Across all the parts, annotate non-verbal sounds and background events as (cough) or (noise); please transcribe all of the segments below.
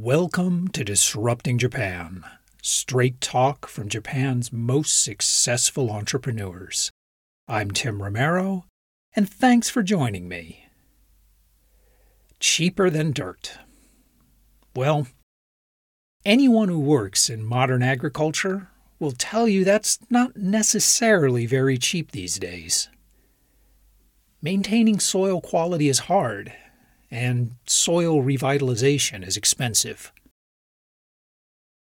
Welcome to Disrupting Japan, straight talk from Japan's most successful entrepreneurs. I'm Tim Romero, and thanks for joining me. Cheaper than dirt. Well, anyone who works in modern agriculture will tell you that's not necessarily very cheap these days. Maintaining soil quality is hard, and soil revitalization is expensive.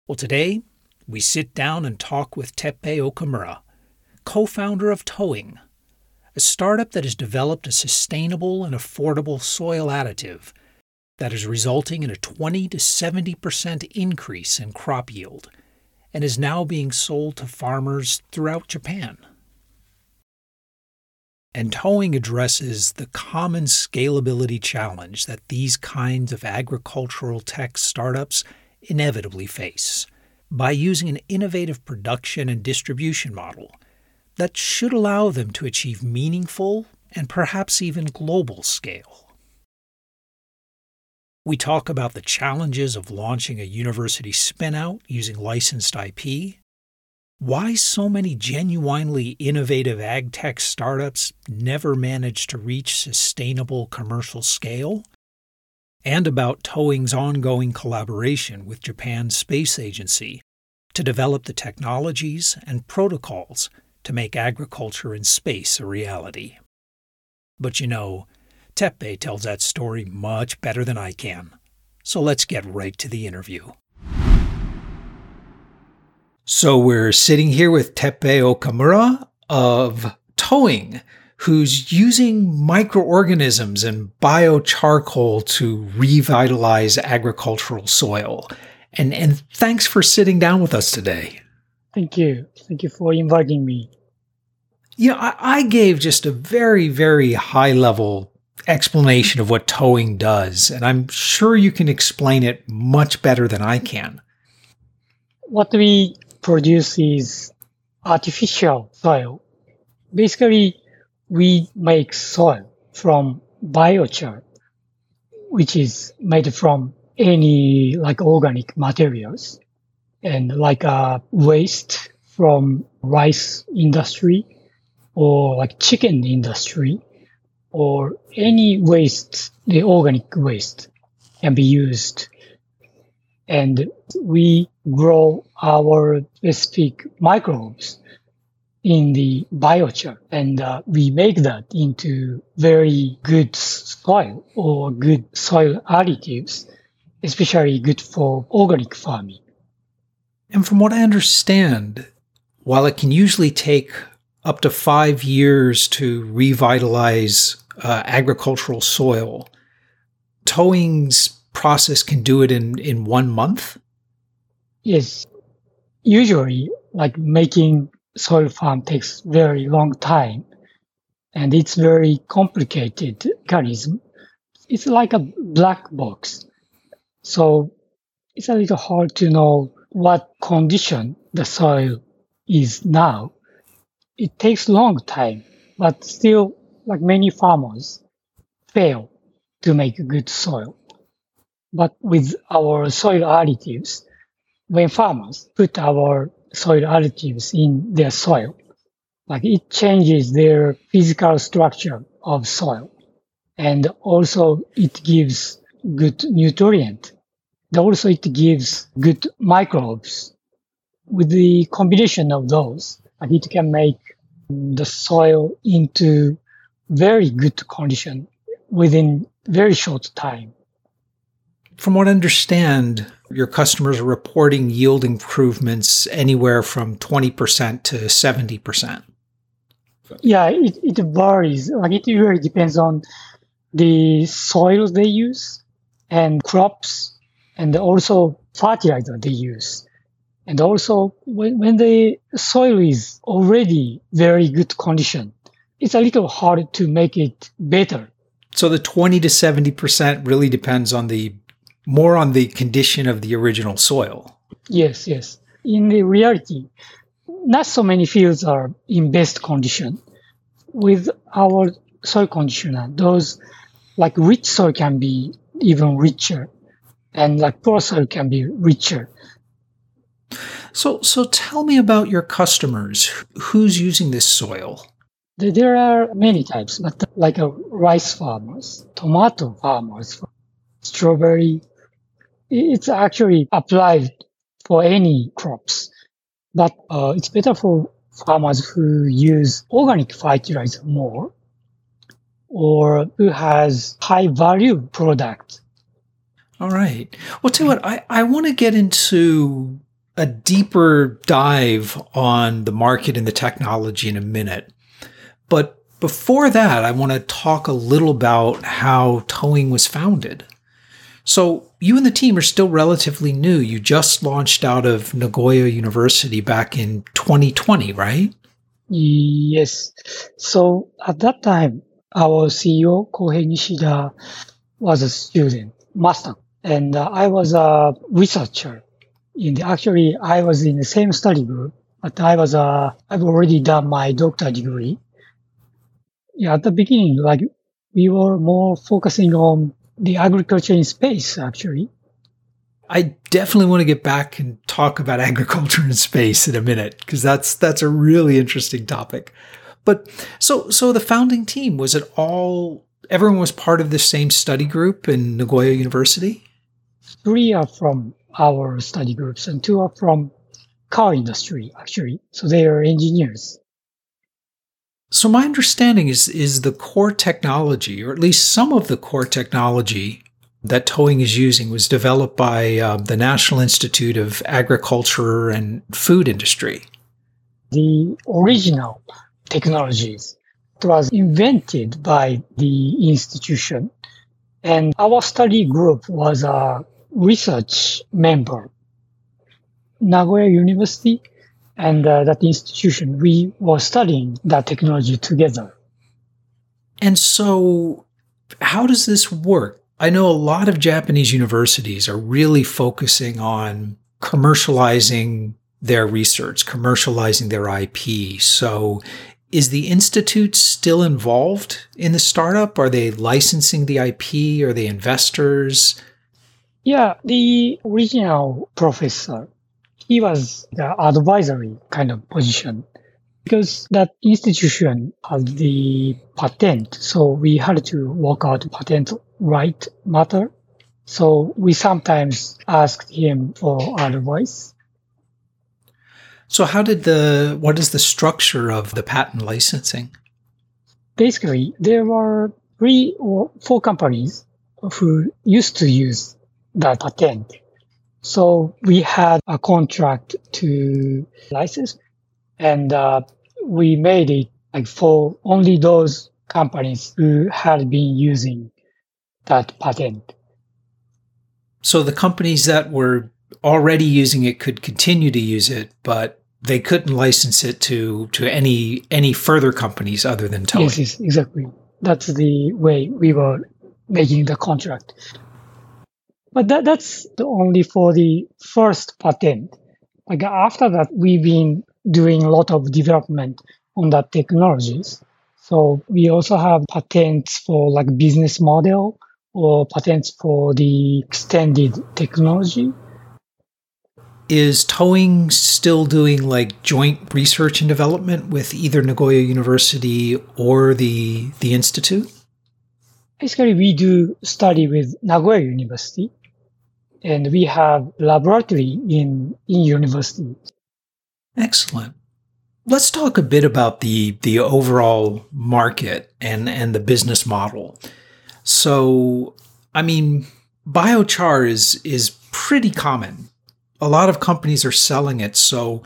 Well, today, we sit down and talk with Teppei Okamura, co founder of Towing, a startup that has developed a sustainable and affordable soil additive that is resulting in a 20 to 70% increase in crop yield and is now being sold to farmers throughout Japan. And towing addresses the common scalability challenge that these kinds of agricultural tech startups inevitably face by using an innovative production and distribution model that should allow them to achieve meaningful and perhaps even global scale. We talk about the challenges of launching a university spinout using licensed IP why so many genuinely innovative ag tech startups never manage to reach sustainable commercial scale, and about Towing's ongoing collaboration with Japan's space agency to develop the technologies and protocols to make agriculture in space a reality. But you know, Teppei tells that story much better than I can. So let's get right to the interview. So we're sitting here with Teppei Okamura of Towing, who's using microorganisms and biocharcoal to revitalize agricultural soil. And, and thanks for sitting down with us today. Thank you. Thank you for inviting me. You know, I, I gave just a very, very high level explanation of what towing does, and I'm sure you can explain it much better than I can. What we produces artificial soil. Basically, we make soil from biochar, which is made from any like organic materials and like a waste from rice industry or like chicken industry or any waste, the organic waste can be used and we grow our specific microbes in the biochar and uh, we make that into very good soil or good soil additives, especially good for organic farming. And from what I understand, while it can usually take up to five years to revitalize uh, agricultural soil, towing's process can do it in, in one month? Yes. Usually, like making soil farm takes very long time and it's very complicated mechanism. It's like a black box. So it's a little hard to know what condition the soil is now. It takes long time, but still like many farmers fail to make good soil. But with our soil additives, when farmers put our soil additives in their soil, like it changes their physical structure of soil. And also it gives good nutrient. And also it gives good microbes. With the combination of those, like it can make the soil into very good condition within very short time. From what I understand, your customers are reporting yield improvements anywhere from 20% to 70%. Yeah, it, it varies. Like it really depends on the soils they use and crops and also fertilizer they use. And also when, when the soil is already very good condition, it's a little hard to make it better. So the 20 to 70% really depends on the more on the condition of the original soil. Yes, yes. In the reality, not so many fields are in best condition. With our soil conditioner, those like rich soil can be even richer. and like poor soil can be richer. So, so tell me about your customers. Who's using this soil? There are many types, but like a rice farmers, tomato farmers, strawberry. It's actually applied for any crops, but uh, it's better for farmers who use organic fertilizer more or who has high value product. All right. Well, tell you what, I, I want to get into a deeper dive on the market and the technology in a minute. But before that, I want to talk a little about how towing was founded. So, you and the team are still relatively new. You just launched out of Nagoya University back in 2020, right? Yes. So, at that time, our CEO, Kohei Nishida, was a student, master, and uh, I was a researcher. In the, actually, I was in the same study group, but I was uh, I've already done my doctor degree. Yeah, at the beginning, like we were more focusing on the agriculture in space, actually. I definitely want to get back and talk about (laughs) agriculture in space in a minute because that's that's a really interesting topic. But so so the founding team was it all everyone was part of the same study group in Nagoya University? Three are from our study groups and two are from car industry actually. So they are engineers. So my understanding is is the core technology, or at least some of the core technology that towing is using, was developed by uh, the National Institute of Agriculture and Food Industry. The original technologies was invented by the institution, and our study group was a research member. Nagoya University and uh, that institution, we were studying that technology together. And so, how does this work? I know a lot of Japanese universities are really focusing on commercializing their research, commercializing their IP. So, is the institute still involved in the startup? Are they licensing the IP? Are they investors? Yeah, the original professor he was the advisory kind of position because that institution had the patent. So we had to work out patent right matter. So we sometimes asked him for advice. So how did the, what is the structure of the patent licensing? Basically, there were three or four companies who used to use that patent. So we had a contract to license and uh, we made it like for only those companies who had been using that patent. So the companies that were already using it could continue to use it, but they couldn't license it to to any any further companies other than Towing. Yes, yes, exactly. That's the way we were making the contract. But that, that's only for the first patent. Like after that, we've been doing a lot of development on that technologies. So we also have patents for like business model or patents for the extended technology. Is towing still doing like joint research and development with either Nagoya University or the the institute? Basically, we do study with Nagoya University, and we have laboratory in in university. Excellent. Let's talk a bit about the the overall market and and the business model. So, I mean, biochar is is pretty common. A lot of companies are selling it. So,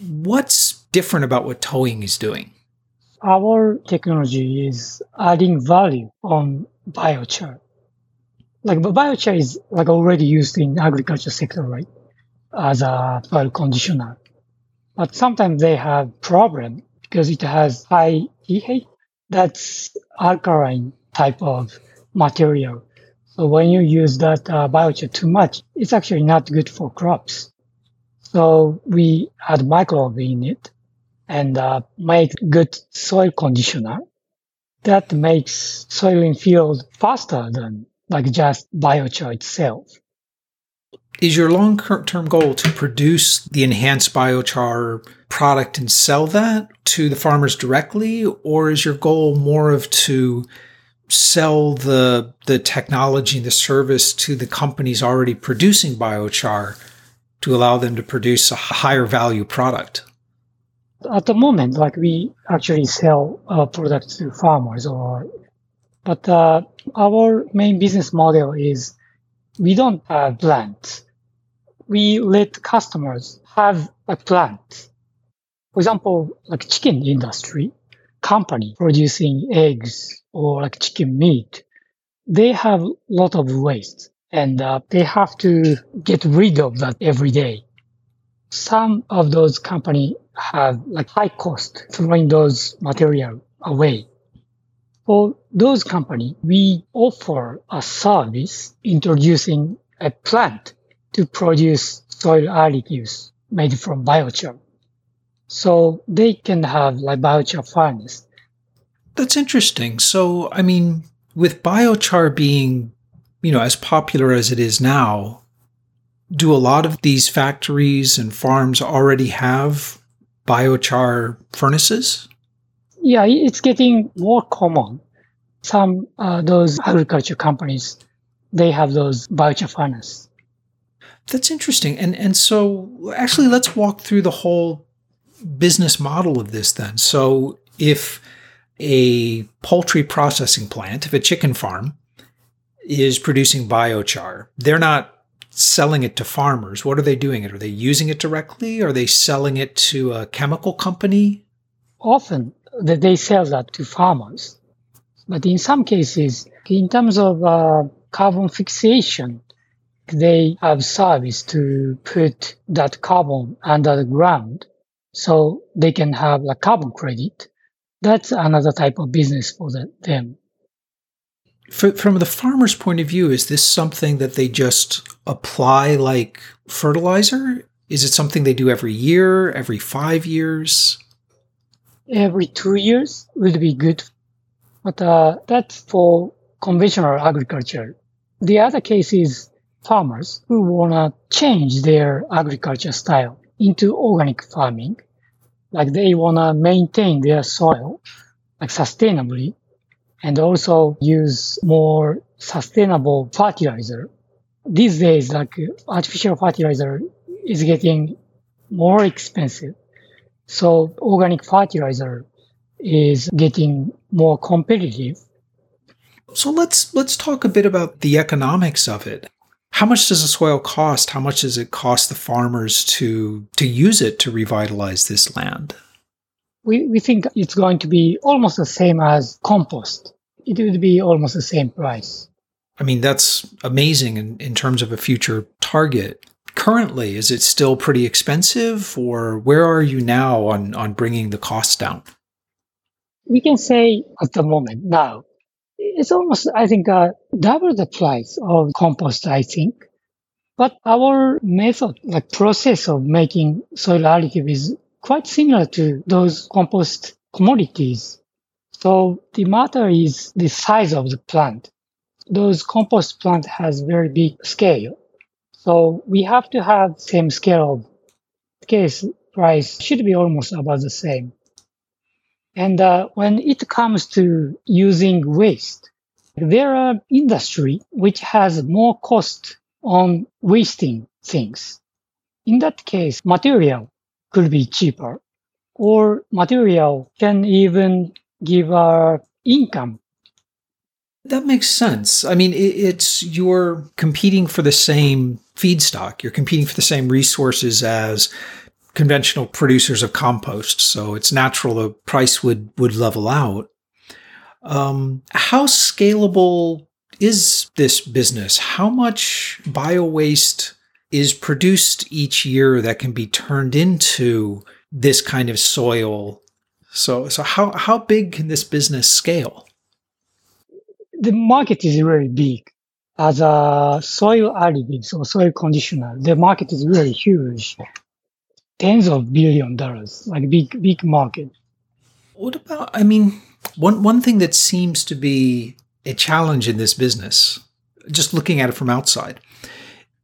what's different about what towing is doing? Our technology is adding value on biochar like biochar is like already used in agriculture sector, right? As a soil conditioner. But sometimes they have problem because it has high pH. That's alkaline type of material. So when you use that uh, biochar too much, it's actually not good for crops. So we add microbe in it and uh, make good soil conditioner. That makes soil in field faster than like just biochar itself. Is your long term goal to produce the enhanced biochar product and sell that to the farmers directly? Or is your goal more of to sell the, the technology and the service to the companies already producing biochar to allow them to produce a higher value product? At the moment, like we actually sell our products to farmers or, but uh, our main business model is we don't have plants. We let customers have a plant. For example, like chicken industry, company producing eggs or like chicken meat, they have a lot of waste and uh, they have to get rid of that every day. Some of those companies have like high cost throwing those material away. For those companies, we offer a service introducing a plant to produce soil additives made from biochar. So they can have like biochar furnace. That's interesting. So, I mean, with biochar being, you know, as popular as it is now, do a lot of these factories and farms already have biochar furnaces? Yeah, it's getting more common. Some uh, those agriculture companies they have those biochar furnaces. That's interesting. And and so actually let's walk through the whole business model of this then. So if a poultry processing plant, if a chicken farm is producing biochar, they're not selling it to farmers. What are they doing it? Are they using it directly? Are they selling it to a chemical company? Often they sell that to farmers. But in some cases, in terms of uh, carbon fixation, they have service to put that carbon under the ground so they can have a carbon credit. That's another type of business for the, them. For, from the farmer's point of view, is this something that they just apply like fertilizer? Is it something they do every year, every five years? Every two years would be good. But uh, that's for conventional agriculture. The other case is farmers who want to change their agriculture style into organic farming. Like they want to maintain their soil like sustainably and also use more sustainable fertilizer. These days, like artificial fertilizer is getting more expensive. So organic fertilizer is getting more competitive. So let's let's talk a bit about the economics of it how much does the soil cost? How much does it cost the farmers to to use it to revitalize this land? We we think it's going to be almost the same as compost. It would be almost the same price. I mean, that's amazing in, in terms of a future target. Currently, is it still pretty expensive, or where are you now on, on bringing the costs down? We can say at the moment now it's almost, I think, uh, double the price of compost, I think. But our method, like process of making soil additive is quite similar to those compost commodities. So the matter is the size of the plant. Those compost plant has very big scale. So we have to have same scale of case price should be almost about the same. And uh, when it comes to using waste, there are industry which has more cost on wasting things. In that case, material could be cheaper or material can even give our income. That makes sense. I mean, it's you're competing for the same feedstock. You're competing for the same resources as conventional producers of compost. So it's natural the price would, would level out. Um, how scalable is this business? How much bio waste is produced each year that can be turned into this kind of soil? So, so how, how big can this business scale? The market is really big. As a soil additives or soil conditioner, the market is really huge tens of billion dollars, like big big market. What about? I mean, one one thing that seems to be a challenge in this business, just looking at it from outside,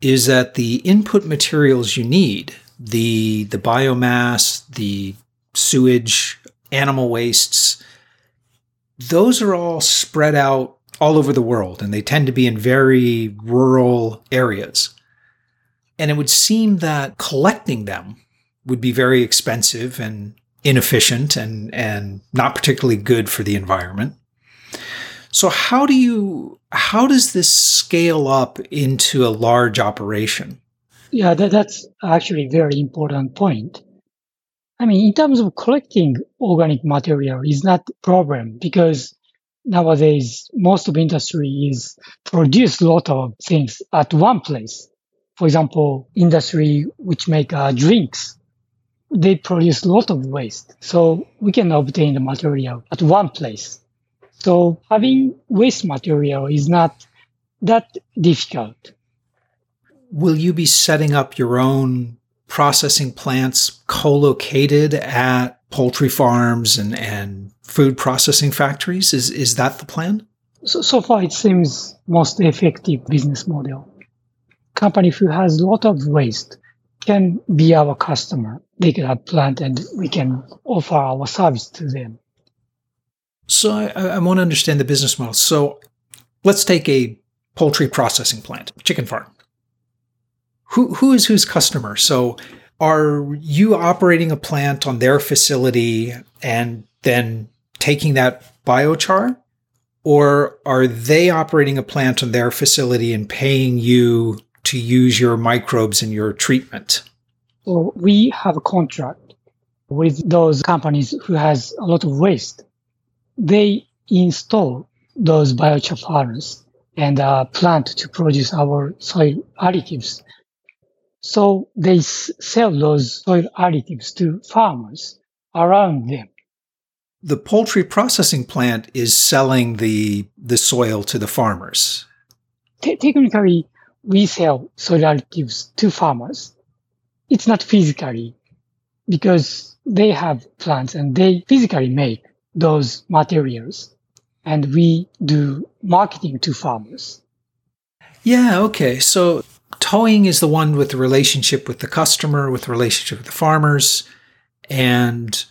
is that the input materials you need, the the biomass, the sewage, animal wastes, those are all spread out all over the world and they tend to be in very rural areas. And it would seem that collecting them would be very expensive and inefficient and, and not particularly good for the environment. So how do you how does this scale up into a large operation? Yeah, that, that's actually a very important point. I mean, in terms of collecting organic material is not a problem because nowadays most of industry is produce a lot of things at one place. For example, industry which make uh, drinks, they produce a lot of waste. So we can obtain the material at one place. So having waste material is not that difficult. Will you be setting up your own processing plants co-located at poultry farms and, and food processing factories? Is, is that the plan? So, so far it seems most effective business model. Company who has a lot of waste can be our customer. They can have plant and we can offer our service to them. So I, I want to understand the business model. So let's take a poultry processing plant, chicken farm. Who who is whose customer? So are you operating a plant on their facility and then taking that biochar? Or are they operating a plant on their facility and paying you to use your microbes in your treatment? Well, we have a contract with those companies who has a lot of waste they install those biochar farms and a plant to produce our soil additives. So they s- sell those soil additives to farmers around them. The poultry processing plant is selling the the soil to the farmers. Te- technically, we sell soil additives to farmers. It's not physically because they have plants and they physically make those materials and we do marketing to farmers. Yeah, okay. So towing is the one with the relationship with the customer, with the relationship with the farmers. And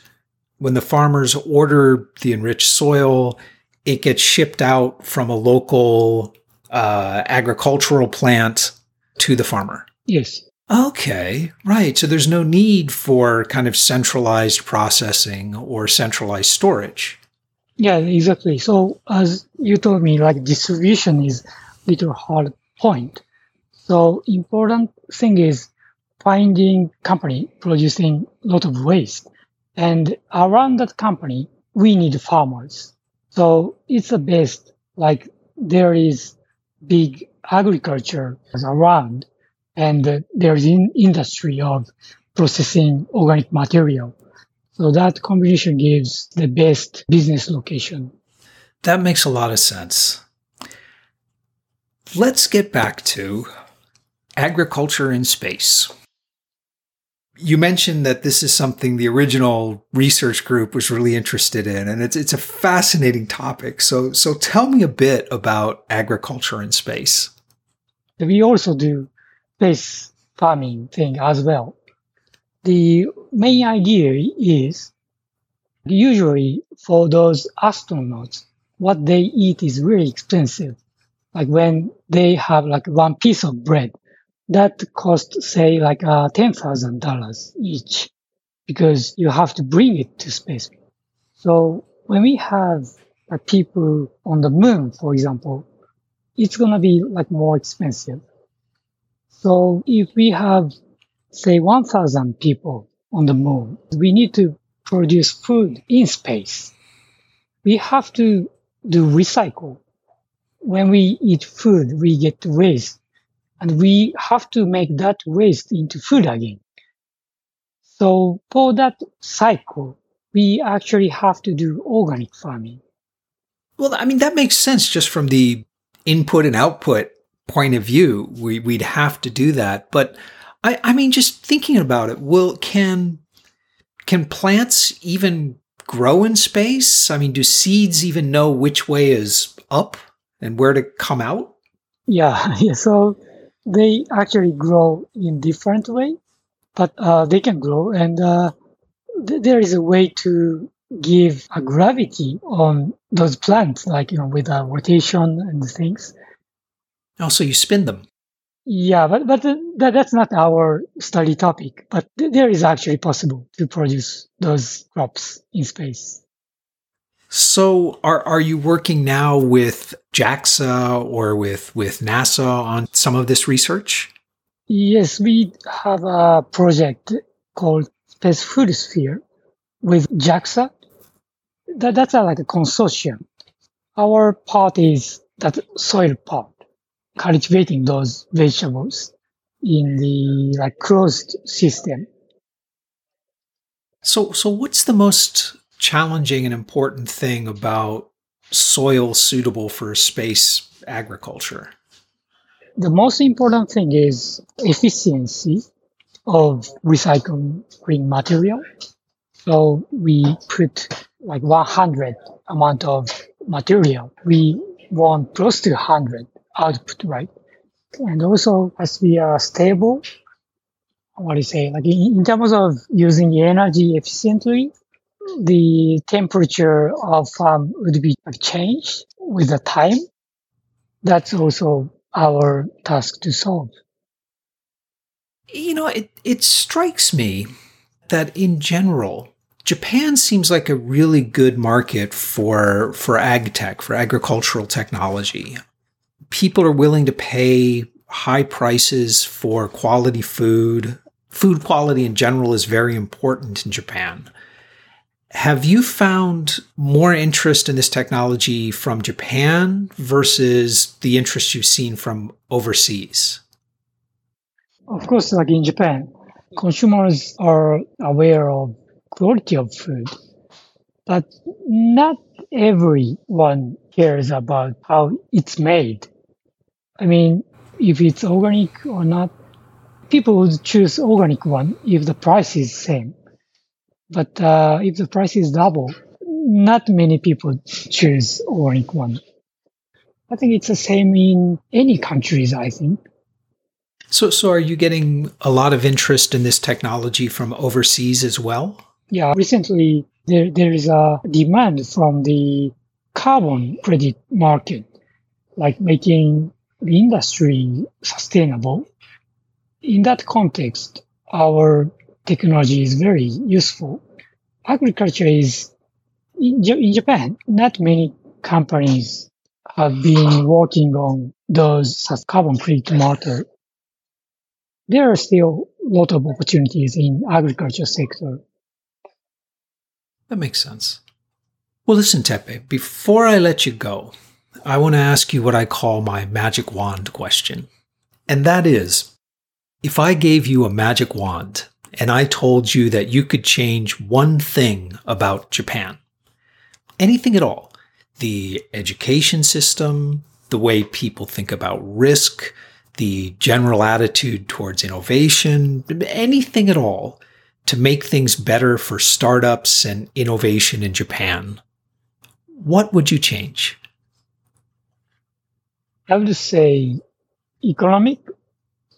when the farmers order the enriched soil, it gets shipped out from a local uh, agricultural plant to the farmer. Yes. Okay, right. So there's no need for kind of centralized processing or centralized storage. Yeah, exactly. So as you told me, like distribution is little hard point. So important thing is finding company producing a lot of waste. And around that company, we need farmers. So it's the best, like there is big agriculture around and there's an industry of processing organic material. So that combination gives the best business location. That makes a lot of sense. Let's get back to agriculture in space. You mentioned that this is something the original research group was really interested in, and it's it's a fascinating topic. So so tell me a bit about agriculture in space. We also do space farming thing as well. The main idea is usually for those astronauts, what they eat is really expensive. Like when they have like one piece of bread, that costs say like uh, ten thousand dollars each, because you have to bring it to space. So when we have uh, people on the moon, for example, it's gonna be like more expensive. So if we have, say, 1,000 people on the moon, we need to produce food in space. We have to do recycle. When we eat food, we get waste and we have to make that waste into food again. So for that cycle, we actually have to do organic farming. Well, I mean, that makes sense just from the input and output point of view, we, we'd have to do that. But I, I mean, just thinking about it, will can can plants even grow in space? I mean, do seeds even know which way is up and where to come out? Yeah, (laughs) yeah. So they actually grow in different way, but uh, they can grow, and uh, th- there is a way to give a gravity on those plants, like you know, with a rotation and things. Also, you spin them. Yeah, but but uh, that, that's not our study topic. But th- there is actually possible to produce those crops in space. So, are are you working now with JAXA or with with NASA on some of this research? Yes, we have a project called Space Food Sphere with JAXA. That, that's a, like a consortium. Our part is that soil part, cultivating those vegetables in the like closed system. So, so what's the most challenging and important thing about soil suitable for space agriculture? The most important thing is efficiency of recycling green material. So we put like 100 amount of material. We want close to 100 output, right? And also as we are stable, what do you say, like in, in terms of using energy efficiently, the temperature of farm would be changed with the time. That's also our task to solve. You know, it, it strikes me that in general, Japan seems like a really good market for for ag tech, for agricultural technology. People are willing to pay high prices for quality food. Food quality in general is very important in Japan. Have you found more interest in this technology from Japan versus the interest you've seen from overseas? Of course, like in Japan, consumers are aware of quality of food, but not everyone cares about how it's made. I mean, if it's organic or not, people would choose organic one if the price is same. But uh, if the price is double, not many people choose organic one. I think it's the same in any countries, I think. So, so are you getting a lot of interest in this technology from overseas as well? Yeah, recently there, there is a demand from the carbon credit market, like making the industry sustainable. In that context, our technology is very useful. Agriculture is in, in Japan. Not many companies have been working on those carbon-free market. There are still a lot of opportunities in agriculture sector. That makes sense. Well, listen, Teppei, before I let you go, I want to ask you what I call my magic wand question. And that is if I gave you a magic wand and I told you that you could change one thing about Japan, anything at all, the education system, the way people think about risk, the general attitude towards innovation, anything at all to make things better for startups and innovation in Japan, what would you change? I would say economic.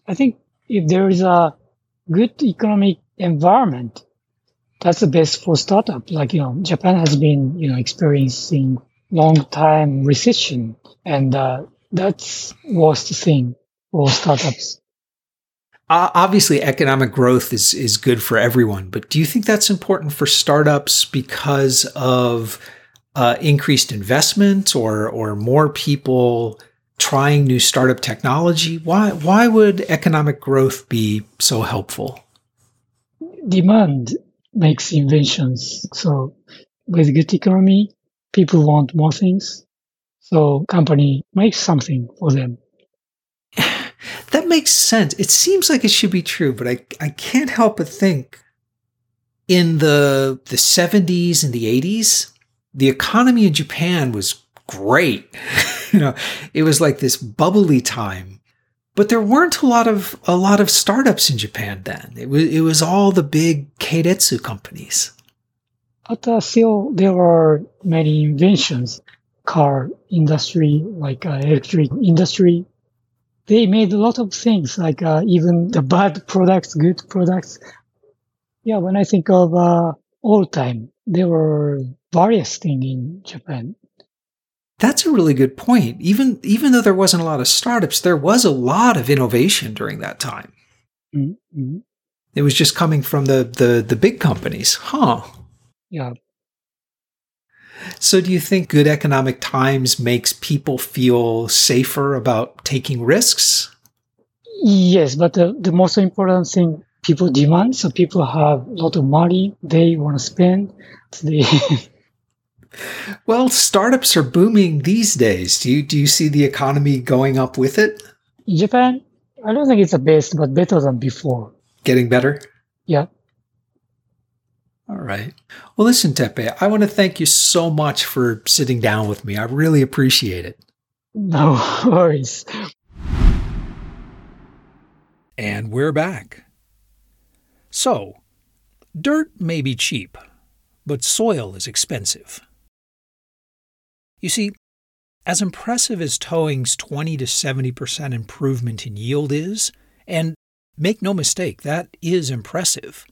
I think if there is a good economic environment, that's the best for startup. Like, you know, Japan has been, you know, experiencing long time recession and uh, that's worst thing for startups. Obviously, economic growth is, is good for everyone, but do you think that's important for startups because of uh, increased investment or, or more people trying new startup technology? Why, why would economic growth be so helpful? Demand makes inventions. So with good economy, people want more things. So company makes something for them. (sighs) that makes sense. It seems like it should be true, but I, I can't help but think in the the 70s and the 80s, the economy in Japan was great. (laughs) (laughs) you know, it was like this bubbly time. But there weren't a lot of a lot of startups in Japan then. It was it was all the big keiretsu companies. But uh, still, there were many inventions, car industry, like uh, electric industry. they made a lot of things, like uh, even the bad products, good products. Yeah, when I think of uh, time, there were various things in Japan. That's a really good point. Even even though there wasn't a lot of startups, there was a lot of innovation during that time. Mm-hmm. It was just coming from the the the big companies, huh? Yeah. So, do you think good economic times makes people feel safer about taking risks? Yes, but the, the most important thing people demand. So people have a lot of money they want to spend. They (laughs) well, startups are booming these days. Do you do you see the economy going up with it? Japan, I don't think it's the best, but better than before. Getting better? Yeah. All right. Well, listen, Teppei, I want to thank you so much for sitting down with me. I really appreciate it. No (laughs) worries. And we're back. So, dirt may be cheap, but soil is expensive. You see, as impressive as towing's 20 to 70% improvement in yield is, and make no mistake, that is impressive,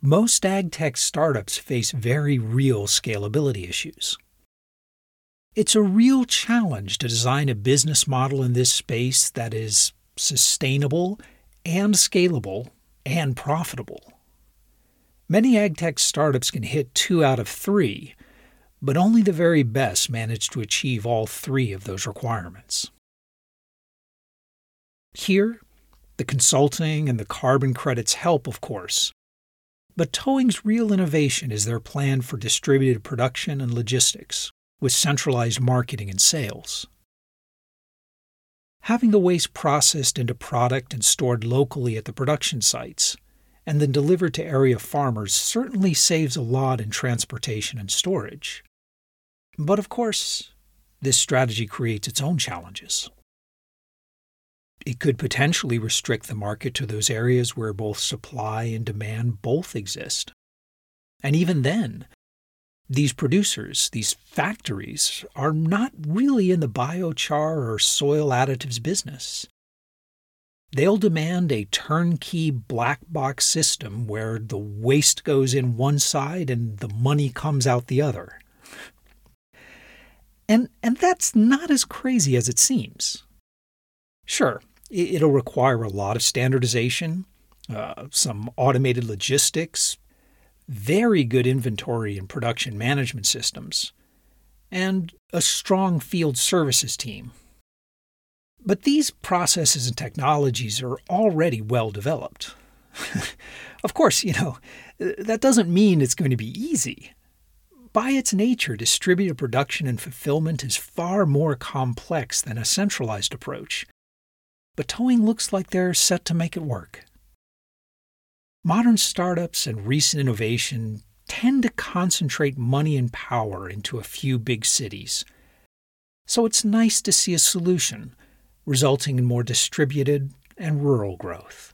most ag tech startups face very real scalability issues. It's a real challenge to design a business model in this space that is sustainable and scalable and profitable. Many ag tech startups can hit two out of three, but only the very best manage to achieve all three of those requirements. Here, the consulting and the carbon credits help, of course. But Towing's real innovation is their plan for distributed production and logistics, with centralized marketing and sales. Having the waste processed into product and stored locally at the production sites, and then delivered to area farmers certainly saves a lot in transportation and storage. But of course, this strategy creates its own challenges. It could potentially restrict the market to those areas where both supply and demand both exist. And even then, these producers, these factories, are not really in the biochar or soil additives business. They'll demand a turnkey black box system where the waste goes in one side and the money comes out the other. And, and that's not as crazy as it seems. Sure, it'll require a lot of standardization, uh, some automated logistics, very good inventory and production management systems, and a strong field services team. But these processes and technologies are already well developed. (laughs) of course, you know, that doesn't mean it's going to be easy. By its nature, distributed production and fulfillment is far more complex than a centralized approach. But towing looks like they're set to make it work. Modern startups and recent innovation tend to concentrate money and power into a few big cities. So it's nice to see a solution, resulting in more distributed and rural growth.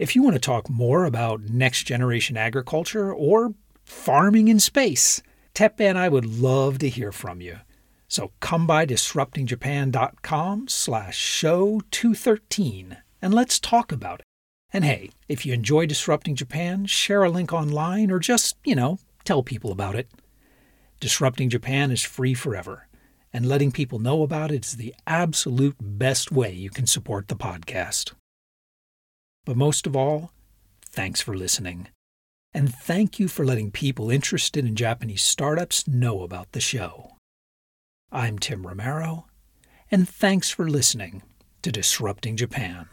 If you want to talk more about next generation agriculture or farming in space, Teppei and I would love to hear from you. So come by disruptingjapan.com slash show 213 and let's talk about it. And hey, if you enjoy Disrupting Japan, share a link online or just, you know, tell people about it. Disrupting Japan is free forever, and letting people know about it is the absolute best way you can support the podcast. But most of all, thanks for listening. And thank you for letting people interested in Japanese startups know about the show. I'm Tim Romero, and thanks for listening to Disrupting Japan.